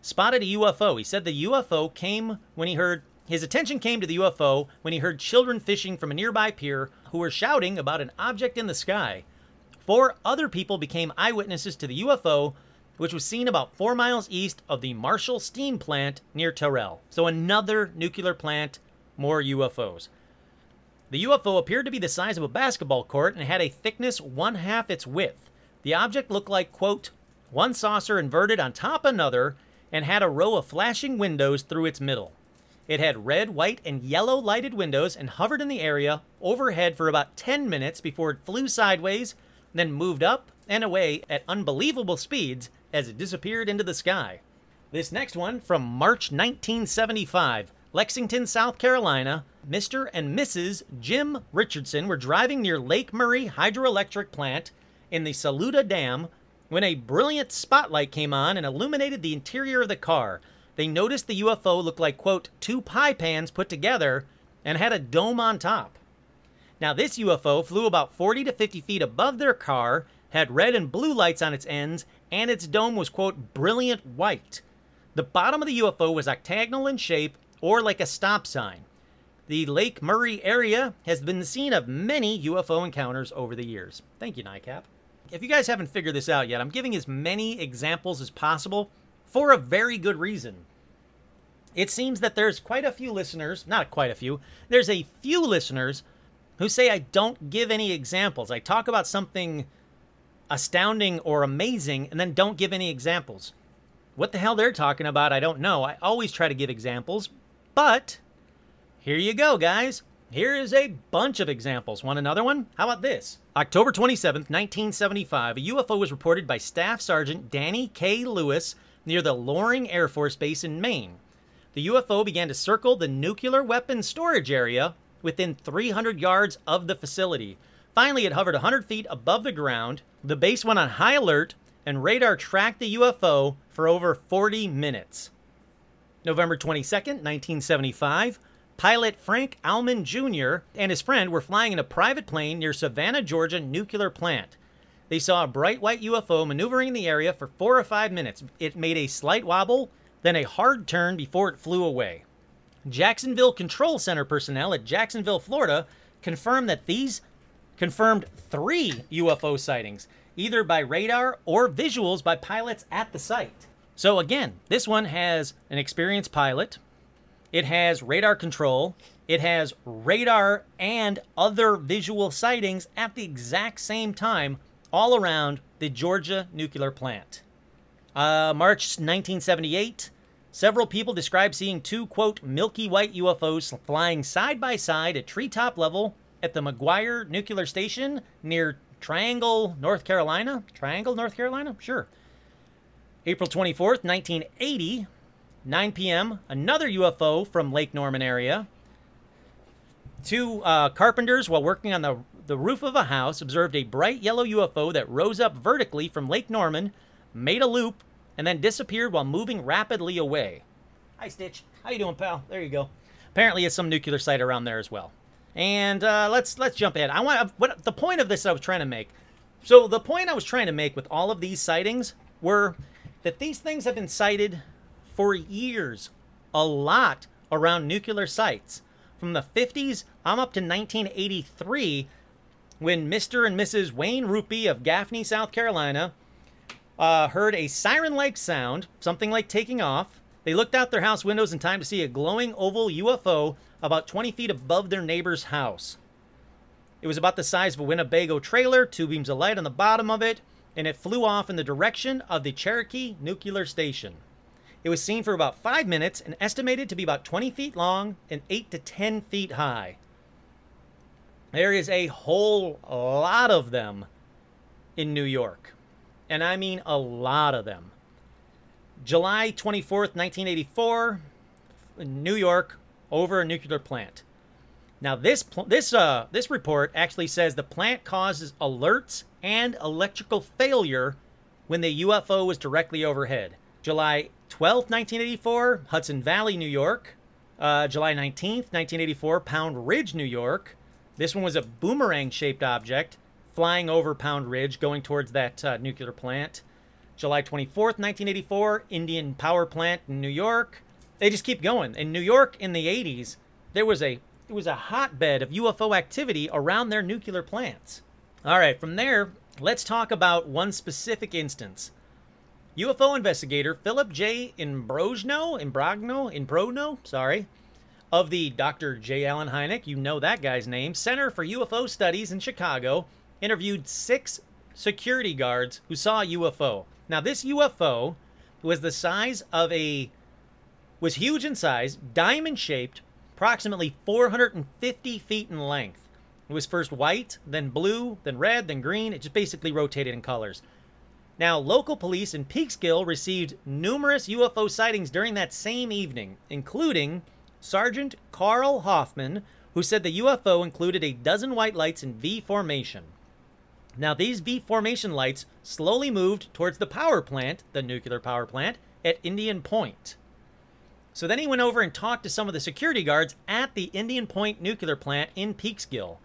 spotted a UFO. He said the UFO came when he heard his attention came to the UFO when he heard children fishing from a nearby pier who were shouting about an object in the sky. Four other people became eyewitnesses to the UFO which was seen about four miles east of the Marshall Steam Plant near Terrell. So another nuclear plant, more UFOs. The UFO appeared to be the size of a basketball court and had a thickness one half its width. The object looked like, quote, one saucer inverted on top another and had a row of flashing windows through its middle. It had red, white, and yellow lighted windows and hovered in the area overhead for about 10 minutes before it flew sideways, then moved up and away at unbelievable speeds as it disappeared into the sky. This next one from March 1975, Lexington, South Carolina. Mr. and Mrs. Jim Richardson were driving near Lake Murray Hydroelectric Plant in the Saluda Dam when a brilliant spotlight came on and illuminated the interior of the car. they noticed the UFO looked like, quote, two pie pans put together and had a dome on top. Now, this UFO flew about 40 to 50 feet above their car, had red and blue lights on its ends, and its dome was, quote, brilliant white. The bottom of the UFO was octagonal in shape or like a stop sign. The Lake Murray area has been the scene of many UFO encounters over the years. Thank you, NICAP. If you guys haven't figured this out yet, I'm giving as many examples as possible for a very good reason. It seems that there's quite a few listeners, not quite a few, there's a few listeners who say I don't give any examples. I talk about something astounding or amazing and then don't give any examples. What the hell they're talking about, I don't know. I always try to give examples, but here you go, guys. Here is a bunch of examples. Want another one? How about this? October 27th, 1975, a UFO was reported by Staff Sergeant Danny K. Lewis near the Loring Air Force Base in Maine. The UFO began to circle the nuclear weapons storage area within 300 yards of the facility. Finally, it hovered 100 feet above the ground. The base went on high alert, and radar tracked the UFO for over 40 minutes. November 22, 1975, pilot Frank Allman Jr. and his friend were flying in a private plane near Savannah, Georgia nuclear plant. They saw a bright white UFO maneuvering in the area for four or five minutes. It made a slight wobble, then a hard turn before it flew away. Jacksonville Control Center personnel at Jacksonville, Florida, confirmed that these confirmed three UFO sightings, either by radar or visuals by pilots at the site. So again, this one has an experienced pilot. It has radar control. It has radar and other visual sightings at the exact same time all around the Georgia nuclear plant. Uh, March 1978, several people described seeing two, quote, milky white UFOs flying side by side at treetop level at the McGuire Nuclear Station near Triangle, North Carolina. Triangle, North Carolina? Sure. April 24th, 1980, 9 p.m., another UFO from Lake Norman area. Two uh, carpenters, while working on the, the roof of a house, observed a bright yellow UFO that rose up vertically from Lake Norman, made a loop, and then disappeared while moving rapidly away. Hi, Stitch. How you doing, pal? There you go. Apparently, it's some nuclear site around there as well. And uh, let's let's jump in. I want what the point of this I was trying to make. So the point I was trying to make with all of these sightings were that these things have been sighted for years, a lot around nuclear sites. From the 50s, I'm up to 1983, when Mr. and Mrs. Wayne Rupee of Gaffney, South Carolina, uh, heard a siren like sound, something like taking off. They looked out their house windows in time to see a glowing oval UFO about 20 feet above their neighbor's house. It was about the size of a Winnebago trailer, two beams of light on the bottom of it, and it flew off in the direction of the Cherokee Nuclear Station. It was seen for about five minutes and estimated to be about 20 feet long and 8 to 10 feet high. There is a whole lot of them in New York. And I mean a lot of them. July 24th, 1984, New York, over a nuclear plant. Now this this uh this report actually says the plant causes alerts and electrical failure when the UFO was directly overhead. July 12th, 1984, Hudson Valley, New York. Uh, July 19th, 1984, Pound Ridge, New York. This one was a boomerang shaped object flying over Pound Ridge, going towards that uh, nuclear plant. July 24th, 1984, Indian Power Plant in New York. They just keep going. In New York in the 80s, there was a it was a hotbed of UFO activity around their nuclear plants. All right, from there, let's talk about one specific instance. UFO investigator Philip J. Imbrogno, Imbrogno, Imbrogno, sorry, of the Dr. J. Allen Hynek, you know that guy's name, Center for UFO Studies in Chicago, interviewed six security guards who saw a UFO. Now, this UFO was the size of a, was huge in size, diamond shaped, approximately 450 feet in length. It was first white, then blue, then red, then green. It just basically rotated in colors. Now, local police in Peekskill received numerous UFO sightings during that same evening, including Sergeant Carl Hoffman, who said the UFO included a dozen white lights in V formation. Now, these V formation lights slowly moved towards the power plant, the nuclear power plant, at Indian Point. So then he went over and talked to some of the security guards at the Indian Point nuclear plant in Peekskill.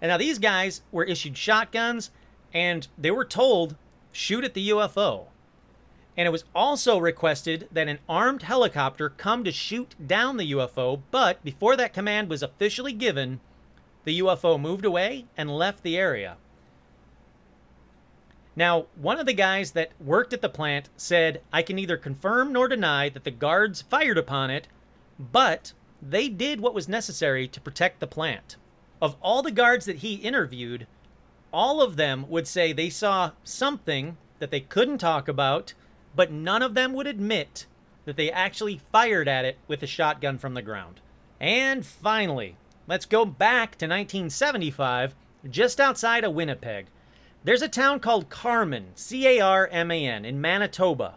And now these guys were issued shotguns and they were told shoot at the UFO. And it was also requested that an armed helicopter come to shoot down the UFO, but before that command was officially given, the UFO moved away and left the area. Now, one of the guys that worked at the plant said, I can neither confirm nor deny that the guards fired upon it, but they did what was necessary to protect the plant. Of all the guards that he interviewed, all of them would say they saw something that they couldn't talk about, but none of them would admit that they actually fired at it with a shotgun from the ground. And finally, let's go back to 1975, just outside of Winnipeg. There's a town called Carman, C A R M A N, in Manitoba,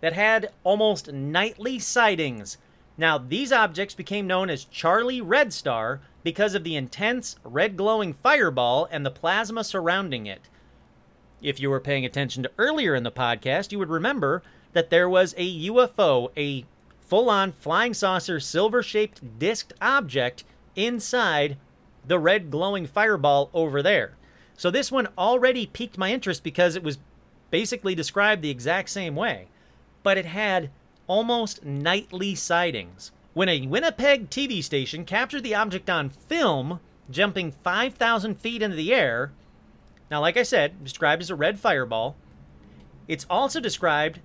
that had almost nightly sightings. Now, these objects became known as Charlie Red Star because of the intense red glowing fireball and the plasma surrounding it. If you were paying attention to earlier in the podcast, you would remember that there was a UFO, a full on flying saucer silver shaped disked object inside the red glowing fireball over there. So this one already piqued my interest because it was basically described the exact same way, but it had almost nightly sightings. When a Winnipeg TV station captured the object on film, jumping 5,000 feet into the air, now, like I said, described as a red fireball, it's also described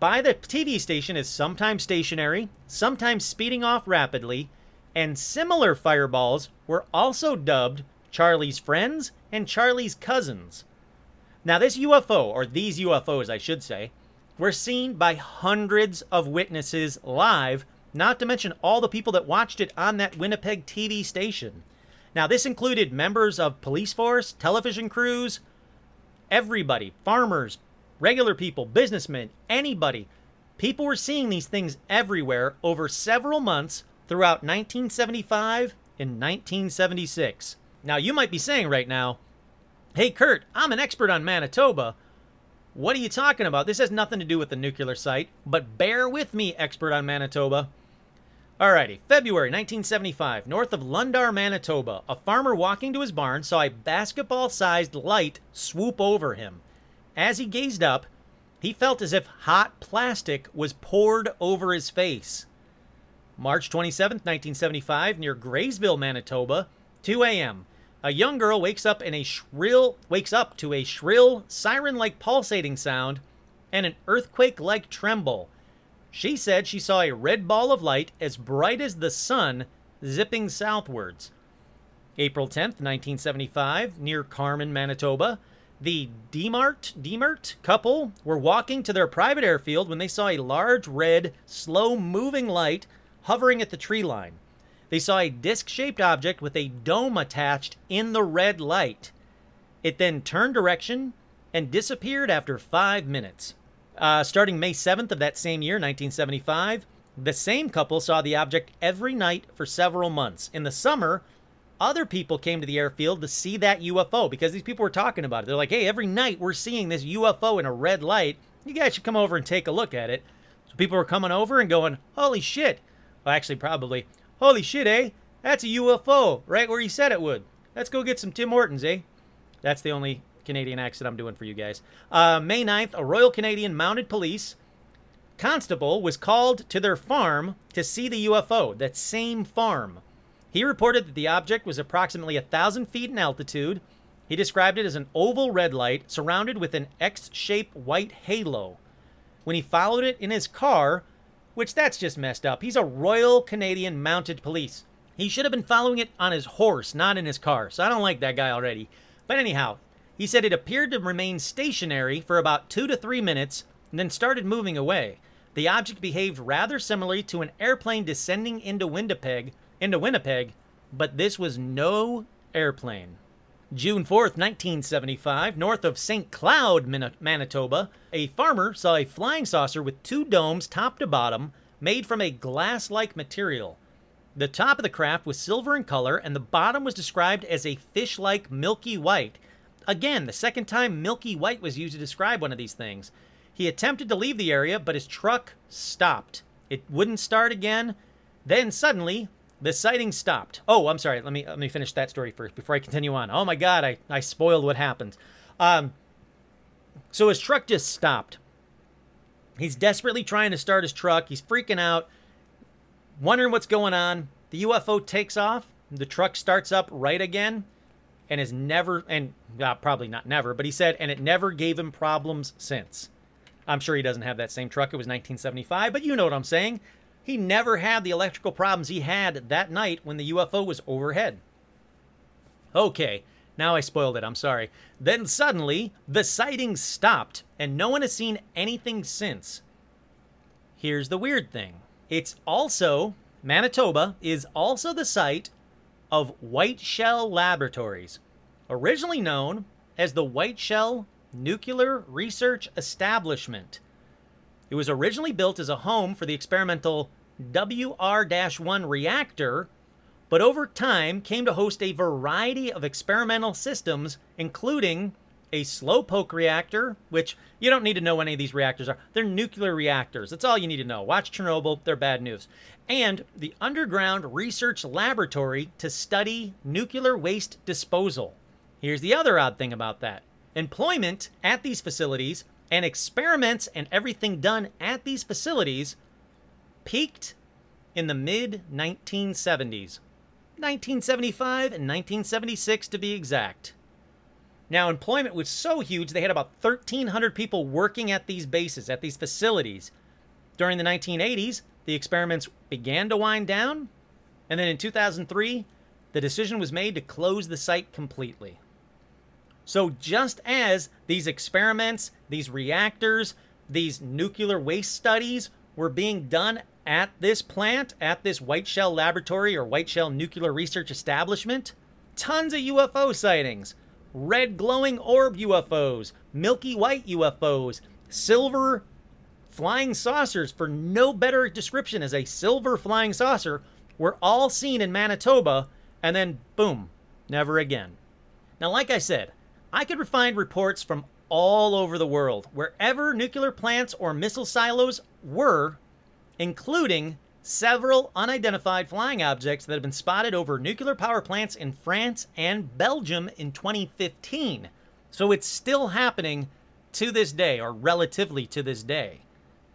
by the TV station as sometimes stationary, sometimes speeding off rapidly, and similar fireballs were also dubbed Charlie's friends and Charlie's cousins. Now, this UFO, or these UFOs, I should say, were seen by hundreds of witnesses live, not to mention all the people that watched it on that Winnipeg TV station. Now, this included members of police force, television crews, everybody, farmers, regular people, businessmen, anybody. People were seeing these things everywhere over several months throughout 1975 and 1976. Now, you might be saying right now, hey, Kurt, I'm an expert on Manitoba. What are you talking about? This has nothing to do with the nuclear site, but bear with me, expert on Manitoba. Alrighty, February 1975, north of Lundar, Manitoba, a farmer walking to his barn saw a basketball sized light swoop over him. As he gazed up, he felt as if hot plastic was poured over his face. March 27, 1975, near Graysville, Manitoba, 2 a.m a young girl wakes up in a shrill wakes up to a shrill siren-like pulsating sound and an earthquake-like tremble. She said she saw a red ball of light as bright as the sun zipping southwards. April 10th, 1975, near Carman, Manitoba, the Demart Demart couple were walking to their private airfield when they saw a large red, slow-moving light hovering at the tree line they saw a disc shaped object with a dome attached in the red light. It then turned direction and disappeared after five minutes. Uh, starting May 7th of that same year, 1975, the same couple saw the object every night for several months. In the summer, other people came to the airfield to see that UFO because these people were talking about it. They're like, hey, every night we're seeing this UFO in a red light. You guys should come over and take a look at it. So people were coming over and going, holy shit. Well, actually, probably, Holy shit, eh? That's a UFO, right where he said it would. Let's go get some Tim Hortons, eh? That's the only Canadian accent I'm doing for you guys. Uh, May 9th, a Royal Canadian Mounted Police constable was called to their farm to see the UFO, that same farm. He reported that the object was approximately a thousand feet in altitude. He described it as an oval red light surrounded with an X shaped white halo. When he followed it in his car, which that's just messed up. He's a Royal Canadian Mounted Police. He should have been following it on his horse, not in his car. So I don't like that guy already. But anyhow, he said it appeared to remain stationary for about two to three minutes and then started moving away. The object behaved rather similarly to an airplane descending into Winnipeg, into Winnipeg, but this was no airplane. June 4th, 1975, north of St. Claude, Manitoba, a farmer saw a flying saucer with two domes top to bottom made from a glass like material. The top of the craft was silver in color, and the bottom was described as a fish like milky white. Again, the second time milky white was used to describe one of these things. He attempted to leave the area, but his truck stopped. It wouldn't start again. Then suddenly, the sighting stopped. Oh, I'm sorry. Let me let me finish that story first before I continue on. Oh my God, I, I spoiled what happened. Um, so his truck just stopped. He's desperately trying to start his truck. He's freaking out, wondering what's going on. The UFO takes off. The truck starts up right again, and is never and uh, probably not never, but he said, and it never gave him problems since. I'm sure he doesn't have that same truck. It was 1975, but you know what I'm saying. He never had the electrical problems he had that night when the UFO was overhead. Okay, now I spoiled it. I'm sorry. Then suddenly, the sightings stopped, and no one has seen anything since. Here's the weird thing it's also, Manitoba is also the site of Whiteshell Laboratories, originally known as the Whiteshell Nuclear Research Establishment. It was originally built as a home for the experimental WR 1 reactor, but over time came to host a variety of experimental systems, including a slowpoke reactor, which you don't need to know any of these reactors are. They're nuclear reactors. That's all you need to know. Watch Chernobyl, they're bad news. And the underground research laboratory to study nuclear waste disposal. Here's the other odd thing about that employment at these facilities and experiments and everything done at these facilities peaked in the mid 1970s. 1975 and 1976 to be exact. Now, employment was so huge, they had about 1,300 people working at these bases, at these facilities. During the 1980s, the experiments began to wind down, and then in 2003, the decision was made to close the site completely. So, just as these experiments, these reactors, these nuclear waste studies were being done at this plant, at this Whiteshell Laboratory or Whiteshell Nuclear Research Establishment, tons of UFO sightings. Red glowing orb UFOs, milky white UFOs, silver flying saucers, for no better description as a silver flying saucer, were all seen in Manitoba, and then boom, never again. Now, like I said, I could find reports from all over the world, wherever nuclear plants or missile silos were, including several unidentified flying objects that have been spotted over nuclear power plants in France and Belgium in 2015. So it's still happening to this day, or relatively to this day.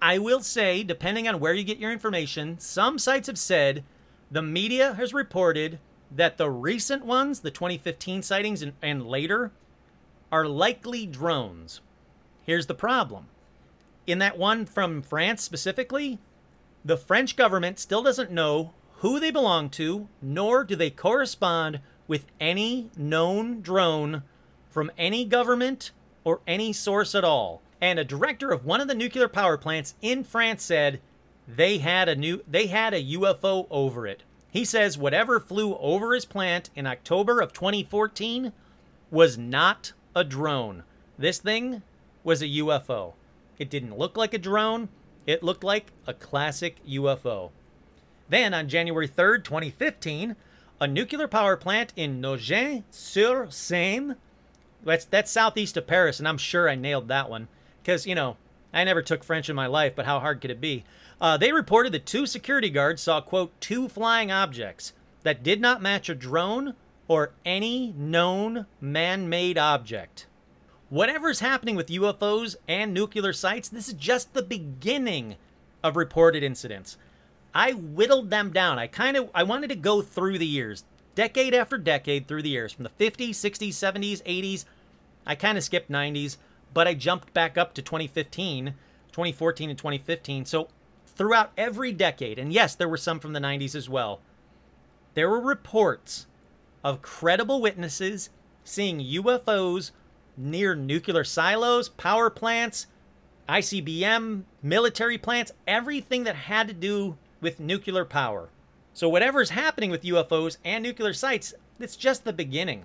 I will say, depending on where you get your information, some sites have said the media has reported that the recent ones, the 2015 sightings and, and later, are likely drones. Here's the problem. In that one from France specifically, the French government still doesn't know who they belong to, nor do they correspond with any known drone from any government or any source at all. And a director of one of the nuclear power plants in France said they had a new they had a UFO over it. He says whatever flew over his plant in October of 2014 was not a drone. This thing was a UFO. It didn't look like a drone. It looked like a classic UFO. Then, on January 3rd, 2015, a nuclear power plant in Nogent-sur-Seine, that's, that's southeast of Paris, and I'm sure I nailed that one, because, you know, I never took French in my life, but how hard could it be? Uh, they reported that two security guards saw, quote, two flying objects that did not match a drone or any known man made object. Whatever's happening with UFOs and nuclear sites, this is just the beginning of reported incidents. I whittled them down. I kind of I wanted to go through the years, decade after decade through the years from the 50s, 60s, 70s, 80s. I kind of skipped 90s, but I jumped back up to 2015, 2014 and 2015. So throughout every decade, and yes, there were some from the 90s as well. There were reports of credible witnesses seeing UFOs near nuclear silos, power plants, ICBM, military plants, everything that had to do with nuclear power. So, whatever's happening with UFOs and nuclear sites, it's just the beginning.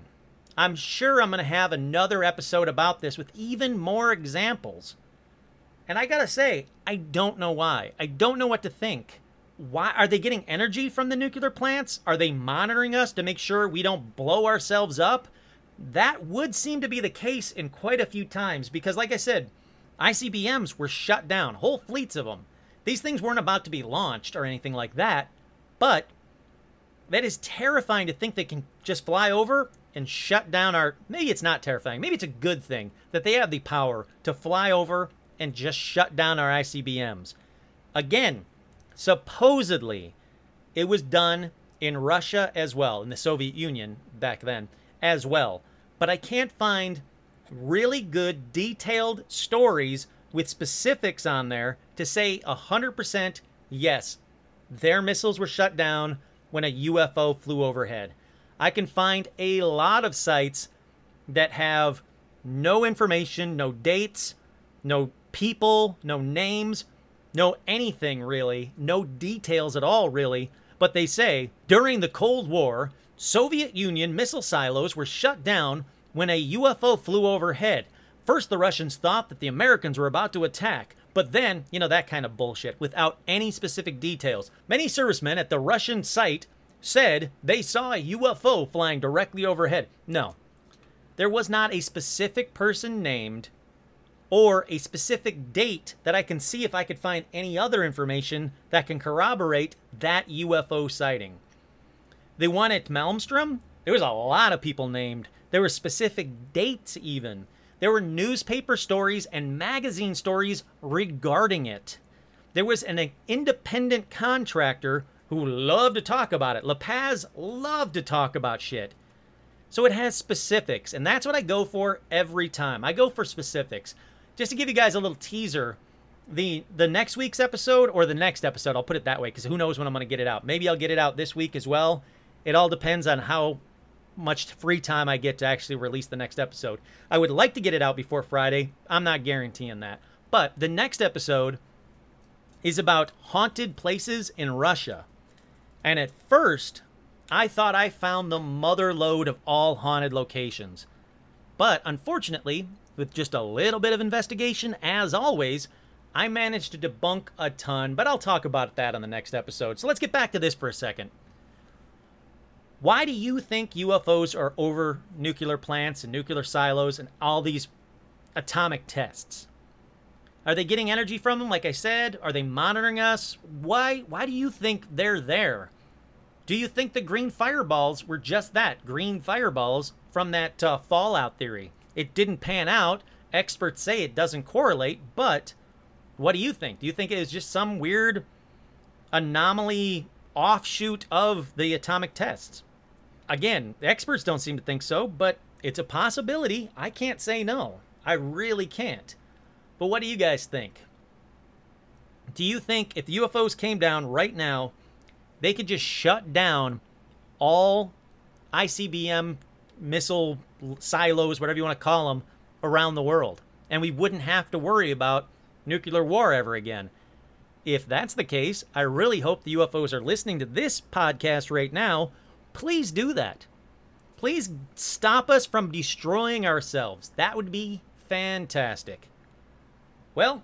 I'm sure I'm going to have another episode about this with even more examples. And I got to say, I don't know why. I don't know what to think. Why are they getting energy from the nuclear plants? Are they monitoring us to make sure we don't blow ourselves up? That would seem to be the case in quite a few times because, like I said, ICBMs were shut down, whole fleets of them. These things weren't about to be launched or anything like that, but that is terrifying to think they can just fly over and shut down our. Maybe it's not terrifying. Maybe it's a good thing that they have the power to fly over and just shut down our ICBMs. Again, supposedly, it was done in Russia as well, in the Soviet Union back then as well. But I can't find really good, detailed stories with specifics on there to say 100% yes, their missiles were shut down when a UFO flew overhead. I can find a lot of sites that have no information, no dates, no people, no names, no anything really, no details at all really, but they say during the Cold War, Soviet Union missile silos were shut down when a UFO flew overhead. First, the Russians thought that the Americans were about to attack, but then, you know, that kind of bullshit without any specific details. Many servicemen at the Russian site said they saw a UFO flying directly overhead. No, there was not a specific person named or a specific date that I can see if I could find any other information that can corroborate that UFO sighting. The one at Malmstrom, there was a lot of people named. There were specific dates, even. There were newspaper stories and magazine stories regarding it. There was an independent contractor who loved to talk about it. La Paz loved to talk about shit. So it has specifics, and that's what I go for every time. I go for specifics. Just to give you guys a little teaser, the the next week's episode or the next episode, I'll put it that way because who knows when I'm going to get it out. Maybe I'll get it out this week as well. It all depends on how much free time I get to actually release the next episode. I would like to get it out before Friday. I'm not guaranteeing that. But the next episode is about haunted places in Russia. And at first, I thought I found the mother lode of all haunted locations. But unfortunately, with just a little bit of investigation, as always, I managed to debunk a ton, but I'll talk about that on the next episode. So let's get back to this for a second. Why do you think UFOs are over nuclear plants and nuclear silos and all these atomic tests? Are they getting energy from them like I said? Are they monitoring us? Why why do you think they're there? Do you think the green fireballs were just that, green fireballs from that uh, fallout theory? It didn't pan out. Experts say it doesn't correlate, but what do you think? Do you think it is just some weird anomaly offshoot of the atomic tests? Again, the experts don't seem to think so, but it's a possibility. I can't say no. I really can't. But what do you guys think? Do you think if the UFOs came down right now, they could just shut down all ICBM missile silos, whatever you want to call them, around the world? And we wouldn't have to worry about nuclear war ever again. If that's the case, I really hope the UFOs are listening to this podcast right now please do that. Please stop us from destroying ourselves. That would be fantastic. Well,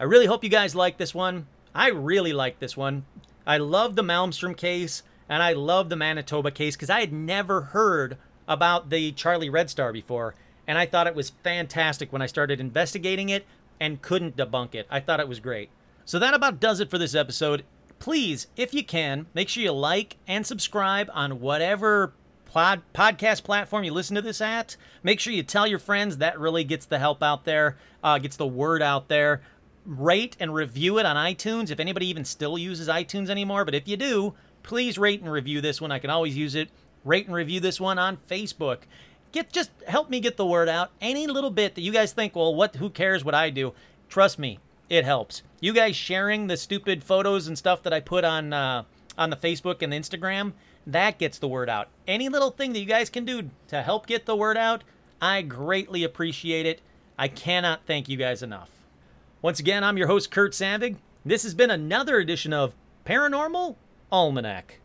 I really hope you guys like this one. I really like this one. I love the Malmstrom case and I love the Manitoba case because I had never heard about the Charlie Red Star before. And I thought it was fantastic when I started investigating it and couldn't debunk it. I thought it was great. So that about does it for this episode please, if you can, make sure you like and subscribe on whatever pod, podcast platform you listen to this at. Make sure you tell your friends. That really gets the help out there, uh, gets the word out there. Rate and review it on iTunes if anybody even still uses iTunes anymore. But if you do, please rate and review this one. I can always use it. Rate and review this one on Facebook. Get just help me get the word out. Any little bit that you guys think, well, what? Who cares what I do? Trust me, it helps. You guys sharing the stupid photos and stuff that I put on uh, on the Facebook and the Instagram, that gets the word out. Any little thing that you guys can do to help get the word out, I greatly appreciate it. I cannot thank you guys enough. Once again, I'm your host, Kurt Sandvig. This has been another edition of Paranormal Almanac.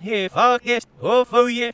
Here, fuck it, oh, for you.